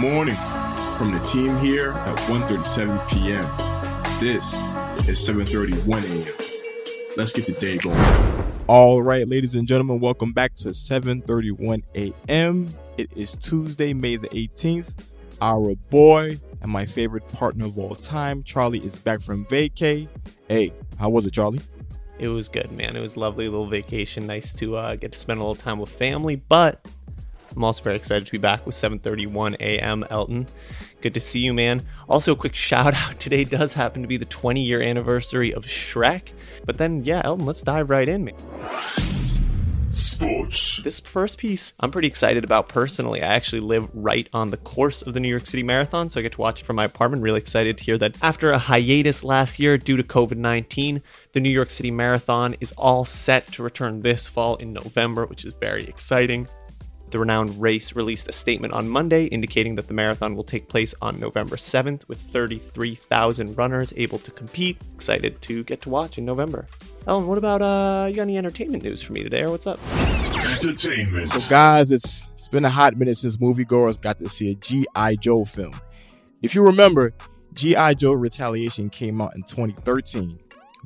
morning from the team here at 1:37 p.m. This is 7:31 a.m. Let's get the day going. All right, ladies and gentlemen, welcome back to 7:31 a.m. It is Tuesday, May the 18th. Our boy and my favorite partner of all time, Charlie, is back from vacay. Hey, how was it, Charlie? It was good, man. It was lovely little vacation. Nice to uh, get to spend a little time with family, but I'm also very excited to be back with 7:31 a.m. Elton. Good to see you, man. Also, a quick shout out. Today does happen to be the 20 year anniversary of Shrek. But then, yeah, Elton, let's dive right in, man. Sports. This first piece, I'm pretty excited about personally. I actually live right on the course of the New York City Marathon, so I get to watch it from my apartment. Really excited to hear that after a hiatus last year due to COVID 19, the New York City Marathon is all set to return this fall in November, which is very exciting. The renowned race released a statement on Monday indicating that the marathon will take place on November 7th with 33,000 runners able to compete. Excited to get to watch in November. Ellen, what about uh you got any entertainment news for me today or what's up? Entertainment. So, guys, it's it's been a hot minute since moviegoers got to see a G.I. Joe film. If you remember, G.I. Joe Retaliation came out in 2013,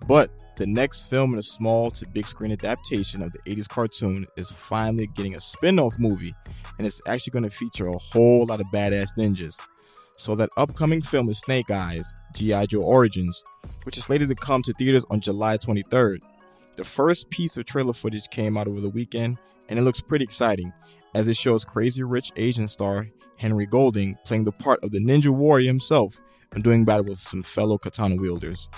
but the next film in a small to big screen adaptation of the 80s cartoon is finally getting a spin off movie, and it's actually going to feature a whole lot of badass ninjas. So, that upcoming film is Snake Eyes G.I. Joe Origins, which is slated to come to theaters on July 23rd. The first piece of trailer footage came out over the weekend, and it looks pretty exciting as it shows Crazy Rich Asian star Henry Golding playing the part of the Ninja Warrior himself and doing battle with some fellow katana wielders.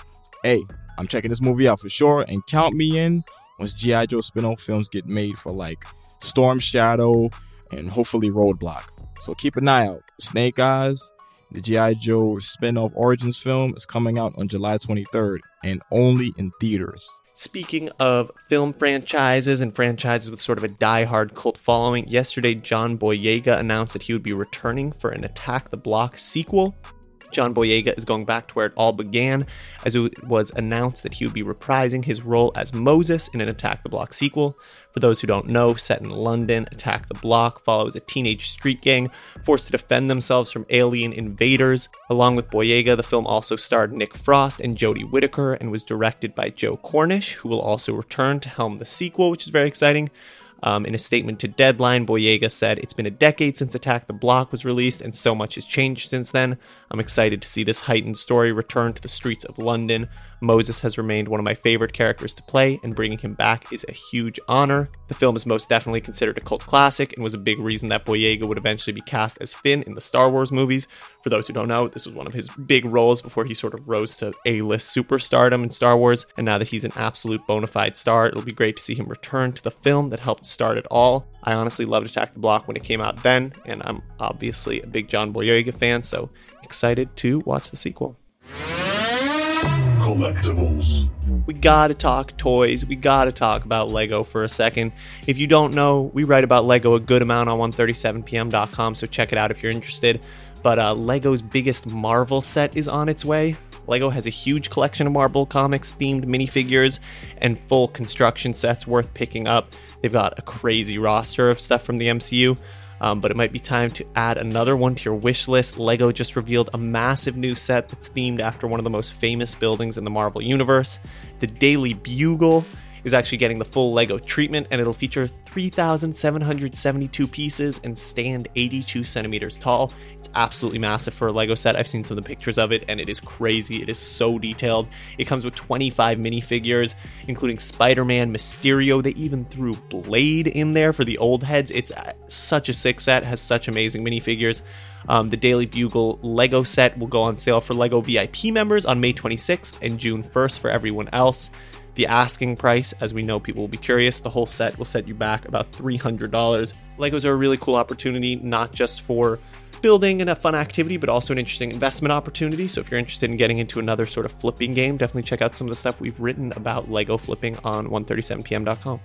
Hey, I'm checking this movie out for sure, and count me in once G.I. Joe spin off films get made for like Storm Shadow and hopefully Roadblock. So keep an eye out. Snake Eyes, the G.I. Joe spin off Origins film, is coming out on July 23rd and only in theaters. Speaking of film franchises and franchises with sort of a die-hard cult following, yesterday John Boyega announced that he would be returning for an Attack the Block sequel. John Boyega is going back to where it all began, as it was announced that he would be reprising his role as Moses in an Attack the Block sequel. For those who don't know, set in London, Attack the Block follows a teenage street gang forced to defend themselves from alien invaders. Along with Boyega, the film also starred Nick Frost and Jodie Whittaker and was directed by Joe Cornish, who will also return to helm the sequel, which is very exciting. Um, in a statement to Deadline, Boyega said, It's been a decade since Attack the Block was released, and so much has changed since then. I'm excited to see this heightened story return to the streets of London. Moses has remained one of my favorite characters to play, and bringing him back is a huge honor. The film is most definitely considered a cult classic and was a big reason that Boyega would eventually be cast as Finn in the Star Wars movies. For those who don't know, this was one of his big roles before he sort of rose to A list superstardom in Star Wars, and now that he's an absolute bona fide star, it'll be great to see him return to the film that helped start it all. I honestly loved Attack the Block when it came out then, and I'm obviously a big John Boyega fan, so excited to watch the sequel. Collectibles. We gotta talk toys. We gotta talk about Lego for a second. If you don't know, we write about Lego a good amount on 137pm.com, so check it out if you're interested. But uh, Lego's biggest Marvel set is on its way. Lego has a huge collection of Marvel comics themed minifigures and full construction sets worth picking up. They've got a crazy roster of stuff from the MCU. Um, but it might be time to add another one to your wish list. Lego just revealed a massive new set that's themed after one of the most famous buildings in the Marvel Universe. The Daily Bugle is actually getting the full Lego treatment, and it'll feature 3,772 pieces and stand 82 centimeters tall. It's absolutely massive for a Lego set. I've seen some of the pictures of it, and it is crazy. It is so detailed. It comes with 25 minifigures, including Spider Man, Mysterio. They even threw Blade in there for the old heads. It's uh, such a sick set, has such amazing minifigures. Um, the Daily Bugle Lego set will go on sale for Lego VIP members on May 26th and June 1st for everyone else. The asking price, as we know people will be curious, the whole set will set you back about $300. Legos are a really cool opportunity, not just for building and a fun activity, but also an interesting investment opportunity. So if you're interested in getting into another sort of flipping game, definitely check out some of the stuff we've written about Lego flipping on 137pm.com.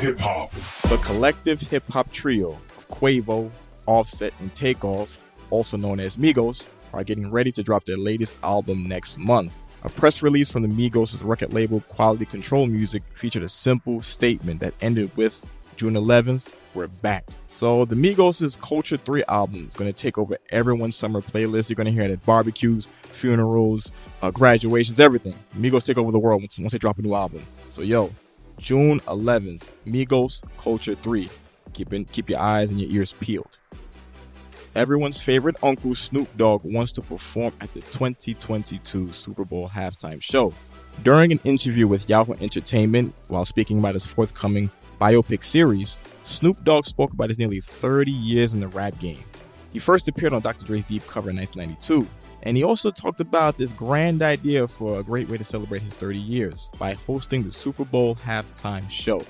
Hip hop. The collective hip hop trio of Quavo, Offset, and Takeoff, also known as Migos, are getting ready to drop their latest album next month. A press release from the Migos' record label Quality Control Music featured a simple statement that ended with June 11th, we're back. So the Migos' Culture 3 album is going to take over everyone's summer playlist. You're going to hear it at barbecues, funerals, uh, graduations, everything. Migos take over the world once, once they drop a new album. So yo, June 11th, Migos Culture 3. Keep, in, keep your eyes and your ears peeled. Everyone's favorite uncle Snoop Dogg wants to perform at the 2022 Super Bowl halftime show. During an interview with Yahoo Entertainment while speaking about his forthcoming biopic series, Snoop Dogg spoke about his nearly 30 years in the rap game. He first appeared on Dr. Dre's Deep Cover in 1992, and he also talked about this grand idea for a great way to celebrate his 30 years by hosting the Super Bowl halftime show.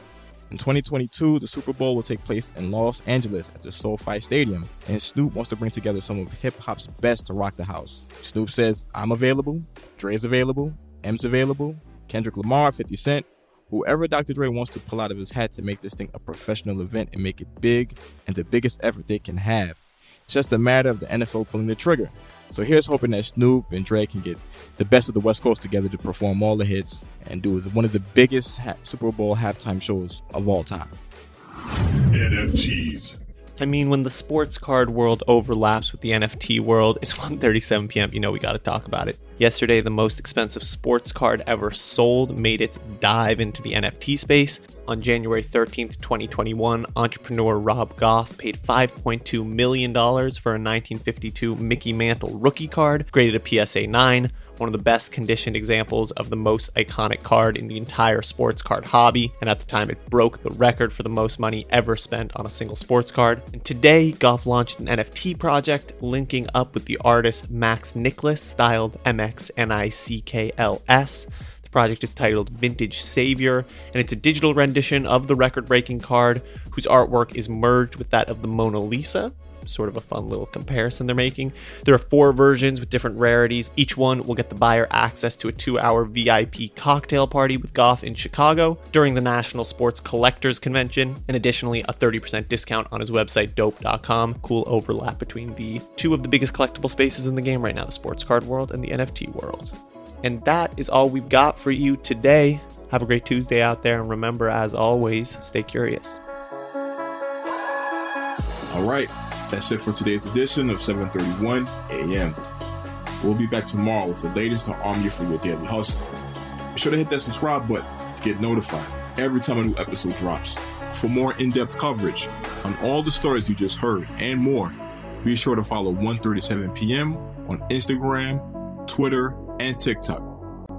In 2022, the Super Bowl will take place in Los Angeles at the SoFi Stadium, and Snoop wants to bring together some of hip hop's best to rock the house. Snoop says, I'm available, Dre's available, Em's available, Kendrick Lamar, 50 Cent, whoever Dr. Dre wants to pull out of his hat to make this thing a professional event and make it big and the biggest effort they can have. It's just a matter of the NFL pulling the trigger. So here's hoping that Snoop and Dre can get the best of the West Coast together to perform all the hits and do one of the biggest Super Bowl halftime shows of all time. NFTs. I mean, when the sports card world overlaps with the NFT world, it's 1:37 p.m. You know we got to talk about it. Yesterday, the most expensive sports card ever sold made its dive into the NFT space. On January 13th, 2021, entrepreneur Rob Gough paid $5.2 million for a 1952 Mickey Mantle rookie card, graded a PSA 9, one of the best conditioned examples of the most iconic card in the entire sports card hobby, and at the time it broke the record for the most money ever spent on a single sports card. And today, Gough launched an NFT project linking up with the artist Max Nicholas, styled MX NICKLS. The project is titled Vintage Savior, and it's a digital rendition of the record breaking card whose artwork is merged with that of the Mona Lisa sort of a fun little comparison they're making. There are four versions with different rarities. Each one will get the buyer access to a two hour VIP cocktail party with Gough in Chicago during the National Sports Collectors Convention, and additionally, a 30% discount on his website, dope.com. Cool overlap between the two of the biggest collectible spaces in the game right now the sports card world and the NFT world. And that is all we've got for you today. Have a great Tuesday out there, and remember, as always, stay curious. All right, that's it for today's edition of 7:31 a.m. We'll be back tomorrow with the latest to arm you for your daily hustle. Be sure to hit that subscribe button to get notified every time a new episode drops. For more in-depth coverage on all the stories you just heard and more, be sure to follow 1:37 p.m. on Instagram, Twitter, and TikTok,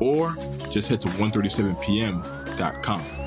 or just head to 137pm.com.